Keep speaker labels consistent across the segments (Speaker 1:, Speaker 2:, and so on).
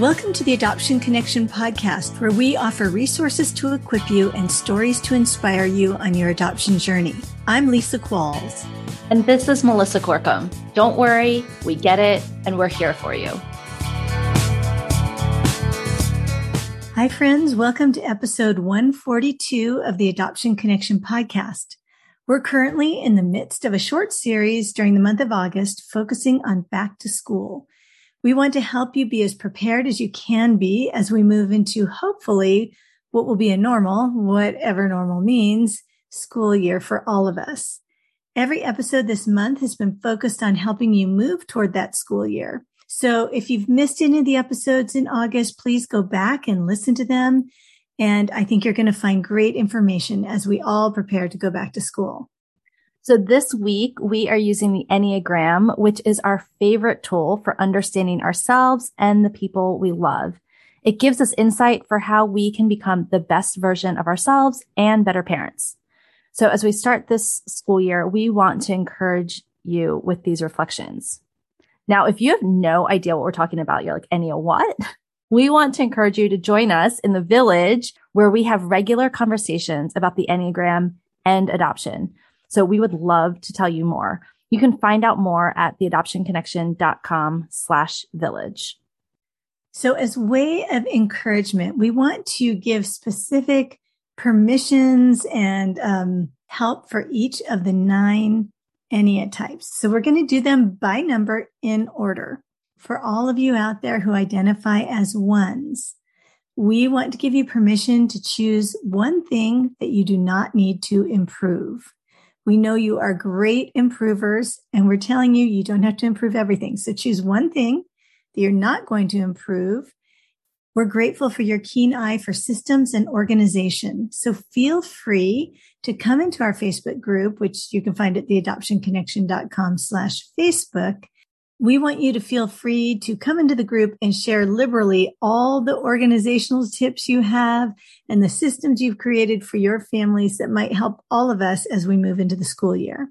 Speaker 1: Welcome to the Adoption Connection podcast, where we offer resources to equip you and stories to inspire you on your adoption journey. I'm Lisa Qualls.
Speaker 2: And this is Melissa Corkum. Don't worry, we get it, and we're here for you.
Speaker 1: Hi, friends. Welcome to episode 142 of the Adoption Connection podcast. We're currently in the midst of a short series during the month of August focusing on back to school. We want to help you be as prepared as you can be as we move into hopefully what will be a normal, whatever normal means, school year for all of us. Every episode this month has been focused on helping you move toward that school year. So if you've missed any of the episodes in August, please go back and listen to them. And I think you're going to find great information as we all prepare to go back to school.
Speaker 2: So this week we are using the Enneagram, which is our favorite tool for understanding ourselves and the people we love. It gives us insight for how we can become the best version of ourselves and better parents. So as we start this school year, we want to encourage you with these reflections. Now, if you have no idea what we're talking about, you're like, Ennea, what? We want to encourage you to join us in the village where we have regular conversations about the Enneagram and adoption. So we would love to tell you more. You can find out more at theadoptionconnection.com slash village.
Speaker 1: So as way of encouragement, we want to give specific permissions and um, help for each of the nine Ennea types. So we're going to do them by number in order. For all of you out there who identify as ones, we want to give you permission to choose one thing that you do not need to improve. We know you are great improvers and we're telling you you don't have to improve everything. So choose one thing that you're not going to improve. We're grateful for your keen eye for systems and organization. So feel free to come into our Facebook group, which you can find at theadoptionconnection.com slash Facebook we want you to feel free to come into the group and share liberally all the organizational tips you have and the systems you've created for your families that might help all of us as we move into the school year.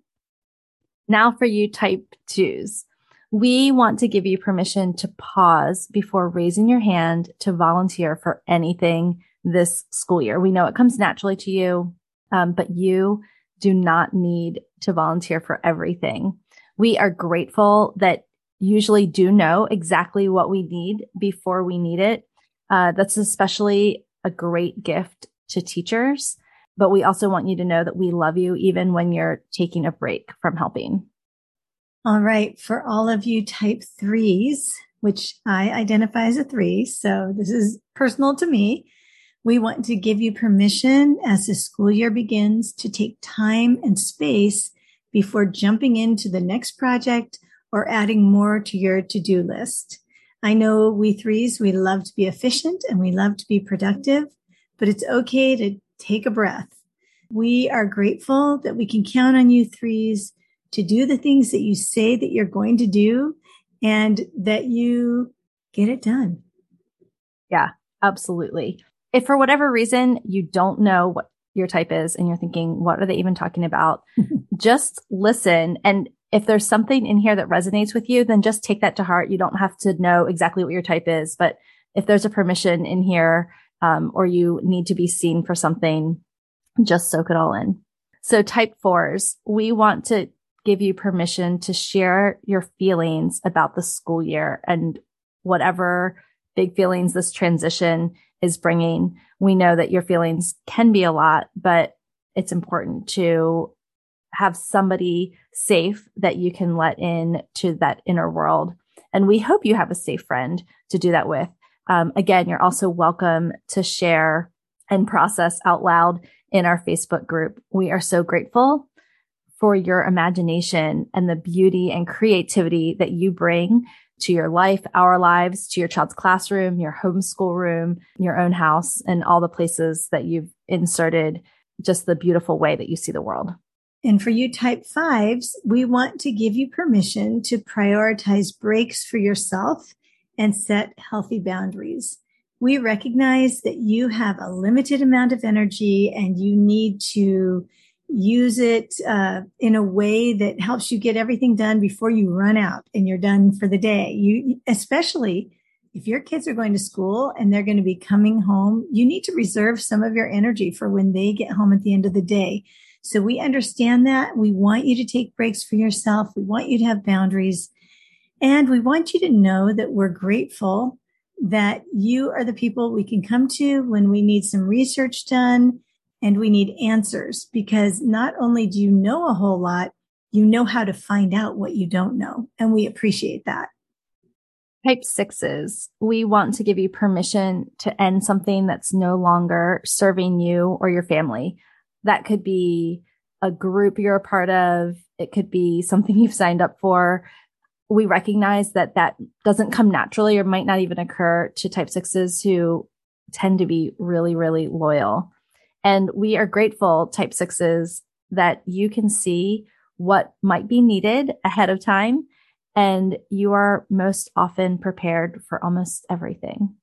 Speaker 2: Now for you type twos. We want to give you permission to pause before raising your hand to volunteer for anything this school year. We know it comes naturally to you, um, but you do not need to volunteer for everything. We are grateful that usually do know exactly what we need before we need it. Uh, that's especially a great gift to teachers. But we also want you to know that we love you even when you're taking a break from helping.
Speaker 1: All right. For all of you type threes, which I identify as a three, so this is personal to me. We want to give you permission as the school year begins to take time and space before jumping into the next project or adding more to your to-do list. I know we threes, we love to be efficient and we love to be productive, but it's okay to take a breath. We are grateful that we can count on you threes to do the things that you say that you're going to do and that you get it done.
Speaker 2: Yeah, absolutely. If for whatever reason you don't know what your type is and you're thinking, what are they even talking about? just listen and if there's something in here that resonates with you, then just take that to heart. You don't have to know exactly what your type is, but if there's a permission in here, um, or you need to be seen for something, just soak it all in. So type fours, we want to give you permission to share your feelings about the school year and whatever big feelings this transition is bringing. We know that your feelings can be a lot, but it's important to have somebody safe that you can let in to that inner world. And we hope you have a safe friend to do that with. Um, again, you're also welcome to share and process out loud in our Facebook group. We are so grateful for your imagination and the beauty and creativity that you bring to your life, our lives, to your child's classroom, your homeschool room, your own house, and all the places that you've inserted just the beautiful way that you see the world.
Speaker 1: And for you type fives, we want to give you permission to prioritize breaks for yourself and set healthy boundaries. We recognize that you have a limited amount of energy and you need to use it uh, in a way that helps you get everything done before you run out and you're done for the day. You, especially if your kids are going to school and they're going to be coming home, you need to reserve some of your energy for when they get home at the end of the day. So we understand that. We want you to take breaks for yourself. We want you to have boundaries. And we want you to know that we're grateful that you are the people we can come to when we need some research done and we need answers because not only do you know a whole lot, you know how to find out what you don't know. And we appreciate that.
Speaker 2: Type sixes, we want to give you permission to end something that's no longer serving you or your family. That could be a group you're a part of. It could be something you've signed up for. We recognize that that doesn't come naturally or might not even occur to type sixes who tend to be really, really loyal. And we are grateful, type sixes, that you can see what might be needed ahead of time. And you are most often prepared for almost everything.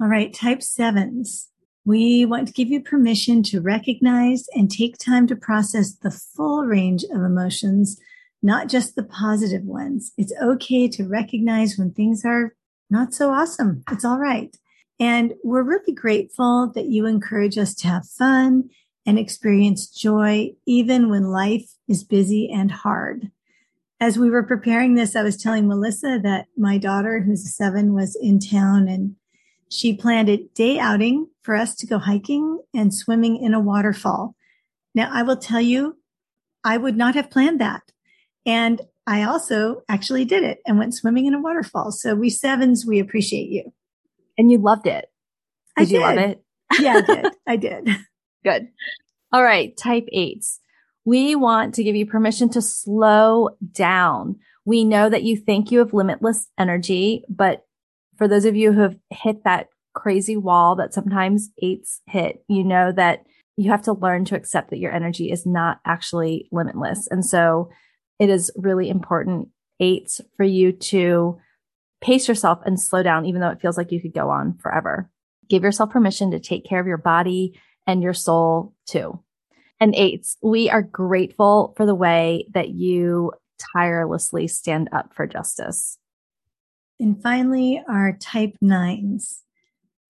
Speaker 1: All right, type sevens. We want to give you permission to recognize and take time to process the full range of emotions, not just the positive ones. It's okay to recognize when things are not so awesome. It's all right. And we're really grateful that you encourage us to have fun and experience joy, even when life is busy and hard. As we were preparing this, I was telling Melissa that my daughter, who's a seven, was in town and she planned a day outing for us to go hiking and swimming in a waterfall. Now, I will tell you, I would not have planned that. And I also actually did it and went swimming in a waterfall. So we sevens, we appreciate you.
Speaker 2: And you loved it.
Speaker 1: Did, I
Speaker 2: did. you love it?
Speaker 1: Yeah, I did. I did.
Speaker 2: Good. All right. Type eights. We want to give you permission to slow down. We know that you think you have limitless energy, but for those of you who have hit that crazy wall that sometimes eights hit, you know that you have to learn to accept that your energy is not actually limitless. And so it is really important, eights, for you to pace yourself and slow down, even though it feels like you could go on forever. Give yourself permission to take care of your body and your soul too. And eights, we are grateful for the way that you tirelessly stand up for justice.
Speaker 1: And finally, our type nines.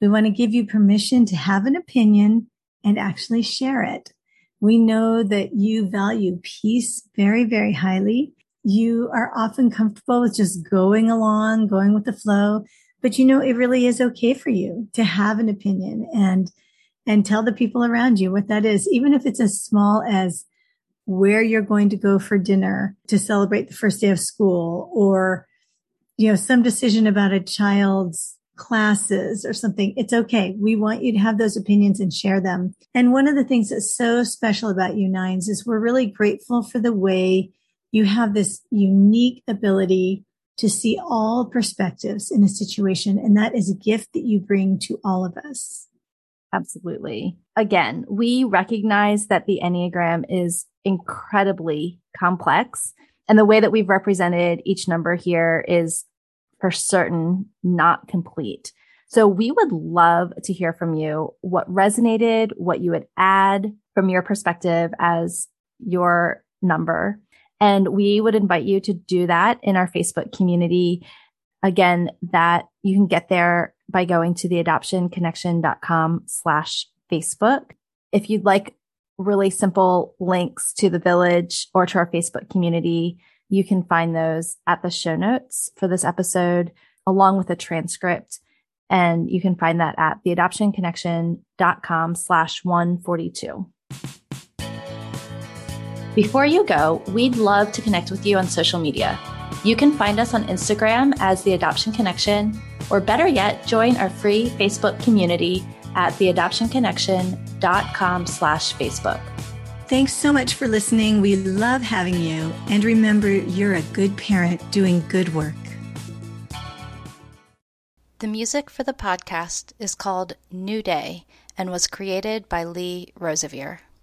Speaker 1: We want to give you permission to have an opinion and actually share it. We know that you value peace very, very highly. You are often comfortable with just going along, going with the flow, but you know, it really is okay for you to have an opinion and, and tell the people around you what that is, even if it's as small as where you're going to go for dinner to celebrate the first day of school or you know, some decision about a child's classes or something, it's okay. We want you to have those opinions and share them. And one of the things that's so special about you nines is we're really grateful for the way you have this unique ability to see all perspectives in a situation. And that is a gift that you bring to all of us.
Speaker 2: Absolutely. Again, we recognize that the Enneagram is incredibly complex and the way that we've represented each number here is for certain not complete. So we would love to hear from you what resonated, what you would add from your perspective as your number. And we would invite you to do that in our Facebook community. Again, that you can get there by going to the adoptionconnection.com slash Facebook. If you'd like really simple links to the village or to our Facebook community. You can find those at the show notes for this episode, along with a transcript. And you can find that at theadoptionconnection.com slash 142. Before you go, we'd love to connect with you on social media. You can find us on Instagram as The Adoption Connection, or better yet, join our free Facebook community at theadoptionconnection.com slash Facebook.
Speaker 1: Thanks so much for listening. We love having you. And remember, you're a good parent doing good work.
Speaker 2: The music for the podcast is called New Day and was created by Lee Rosevere.